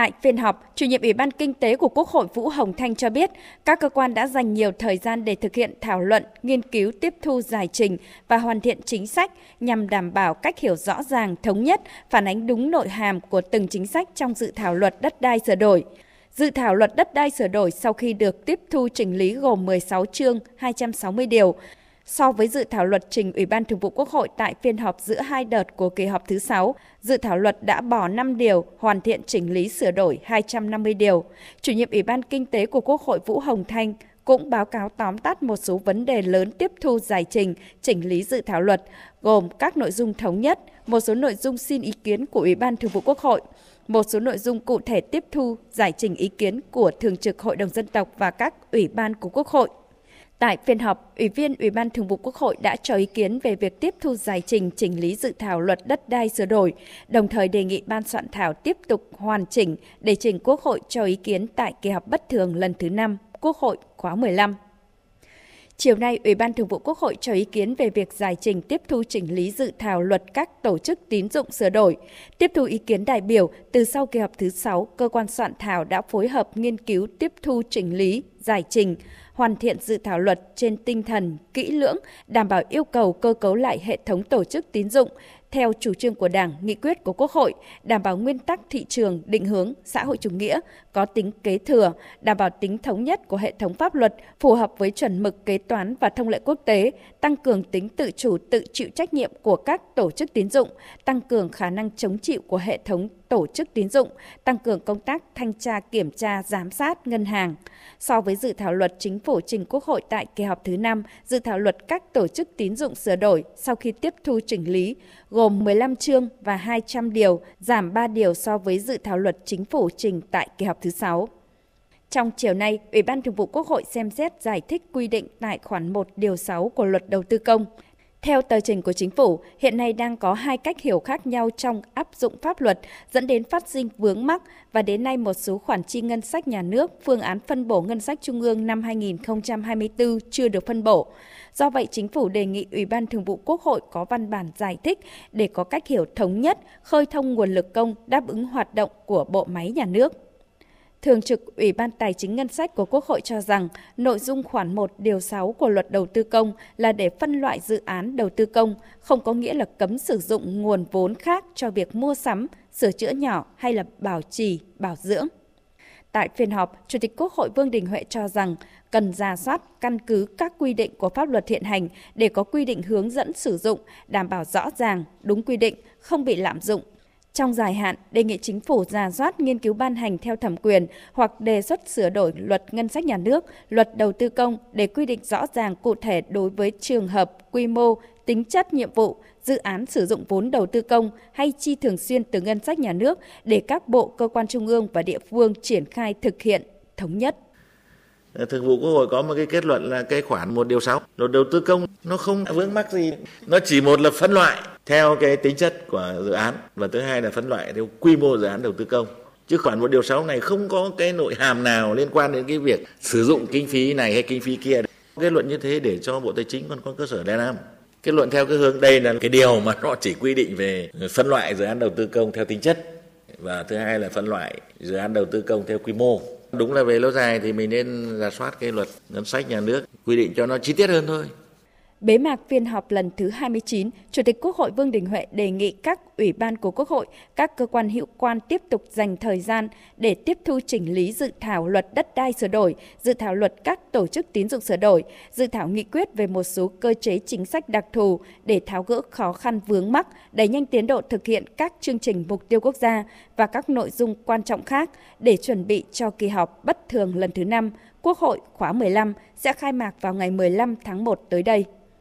Tại phiên họp, chủ nhiệm Ủy ban Kinh tế của Quốc hội Vũ Hồng Thanh cho biết, các cơ quan đã dành nhiều thời gian để thực hiện thảo luận, nghiên cứu, tiếp thu giải trình và hoàn thiện chính sách nhằm đảm bảo cách hiểu rõ ràng, thống nhất, phản ánh đúng nội hàm của từng chính sách trong dự thảo luật đất đai sửa đổi. Dự thảo luật đất đai sửa đổi sau khi được tiếp thu chỉnh lý gồm 16 chương, 260 điều, So với dự thảo luật trình Ủy ban Thường vụ Quốc hội tại phiên họp giữa hai đợt của kỳ họp thứ 6, dự thảo luật đã bỏ 5 điều, hoàn thiện chỉnh lý sửa đổi 250 điều. Chủ nhiệm Ủy ban Kinh tế của Quốc hội Vũ Hồng Thanh cũng báo cáo tóm tắt một số vấn đề lớn tiếp thu giải trình, chỉnh lý dự thảo luật, gồm các nội dung thống nhất, một số nội dung xin ý kiến của Ủy ban Thường vụ Quốc hội, một số nội dung cụ thể tiếp thu, giải trình ý kiến của Thường trực Hội đồng Dân tộc và các ủy ban của Quốc hội. Tại phiên họp, Ủy viên Ủy ban Thường vụ Quốc hội đã cho ý kiến về việc tiếp thu giải trình chỉnh lý dự thảo luật đất đai sửa đổi, đồng thời đề nghị ban soạn thảo tiếp tục hoàn chỉnh để trình Quốc hội cho ý kiến tại kỳ họp bất thường lần thứ 5 Quốc hội khóa 15. Chiều nay, Ủy ban Thường vụ Quốc hội cho ý kiến về việc giải trình tiếp thu chỉnh lý dự thảo luật các tổ chức tín dụng sửa đổi. Tiếp thu ý kiến đại biểu, từ sau kỳ họp thứ 6, cơ quan soạn thảo đã phối hợp nghiên cứu tiếp thu chỉnh lý, giải trình, hoàn thiện dự thảo luật trên tinh thần kỹ lưỡng, đảm bảo yêu cầu cơ cấu lại hệ thống tổ chức tín dụng theo chủ trương của Đảng, nghị quyết của Quốc hội, đảm bảo nguyên tắc thị trường định hướng xã hội chủ nghĩa có tính kế thừa, đảm bảo tính thống nhất của hệ thống pháp luật, phù hợp với chuẩn mực kế toán và thông lệ quốc tế, tăng cường tính tự chủ tự chịu trách nhiệm của các tổ chức tín dụng, tăng cường khả năng chống chịu của hệ thống tổ chức tín dụng, tăng cường công tác thanh tra kiểm tra giám sát ngân hàng. So với dự thảo luật chính phủ trình Quốc hội tại kỳ họp thứ 5, dự thảo luật các tổ chức tín dụng sửa đổi sau khi tiếp thu chỉnh lý gồm 15 chương và 200 điều, giảm 3 điều so với dự thảo luật chính phủ trình tại kỳ họp thứ 6. Trong chiều nay, Ủy ban Thường vụ Quốc hội xem xét giải thích quy định tại khoản 1 điều 6 của luật đầu tư công. Theo tờ trình của chính phủ, hiện nay đang có hai cách hiểu khác nhau trong áp dụng pháp luật dẫn đến phát sinh vướng mắc và đến nay một số khoản chi ngân sách nhà nước, phương án phân bổ ngân sách trung ương năm 2024 chưa được phân bổ. Do vậy, chính phủ đề nghị Ủy ban Thường vụ Quốc hội có văn bản giải thích để có cách hiểu thống nhất, khơi thông nguồn lực công đáp ứng hoạt động của bộ máy nhà nước. Thường trực Ủy ban Tài chính Ngân sách của Quốc hội cho rằng nội dung khoản 1 điều 6 của luật đầu tư công là để phân loại dự án đầu tư công, không có nghĩa là cấm sử dụng nguồn vốn khác cho việc mua sắm, sửa chữa nhỏ hay là bảo trì, bảo dưỡng. Tại phiên họp, Chủ tịch Quốc hội Vương Đình Huệ cho rằng cần ra soát căn cứ các quy định của pháp luật hiện hành để có quy định hướng dẫn sử dụng, đảm bảo rõ ràng, đúng quy định, không bị lạm dụng, trong dài hạn, đề nghị chính phủ ra soát nghiên cứu ban hành theo thẩm quyền hoặc đề xuất sửa đổi luật ngân sách nhà nước, luật đầu tư công để quy định rõ ràng cụ thể đối với trường hợp, quy mô, tính chất nhiệm vụ, dự án sử dụng vốn đầu tư công hay chi thường xuyên từ ngân sách nhà nước để các bộ, cơ quan trung ương và địa phương triển khai thực hiện thống nhất. Ờ, thường vụ Quốc hội có một cái kết luận là cái khoản một điều 6 luật đầu tư công nó không vướng mắc gì, nó chỉ một là phân loại theo cái tính chất của dự án, và thứ hai là phân loại theo quy mô dự án đầu tư công. Chứ khoản một điều 6 này không có cái nội hàm nào liên quan đến cái việc sử dụng kinh phí này hay kinh phí kia. Kết luận như thế để cho Bộ Tài chính còn có cơ sở để làm. Kết luận theo cái hướng, đây là cái điều mà nó chỉ quy định về phân loại dự án đầu tư công theo tính chất, và thứ hai là phân loại dự án đầu tư công theo quy mô Đúng là về lâu dài thì mình nên ra soát cái luật ngân sách nhà nước, quy định cho nó chi tiết hơn thôi. Bế mạc phiên họp lần thứ 29, Chủ tịch Quốc hội Vương Đình Huệ đề nghị các ủy ban của Quốc hội, các cơ quan hữu quan tiếp tục dành thời gian để tiếp thu chỉnh lý dự thảo luật đất đai sửa đổi, dự thảo luật các tổ chức tín dụng sửa đổi, dự thảo nghị quyết về một số cơ chế chính sách đặc thù để tháo gỡ khó khăn vướng mắc, đẩy nhanh tiến độ thực hiện các chương trình mục tiêu quốc gia và các nội dung quan trọng khác để chuẩn bị cho kỳ họp bất thường lần thứ 5 Quốc hội khóa 15 sẽ khai mạc vào ngày 15 tháng 1 tới đây.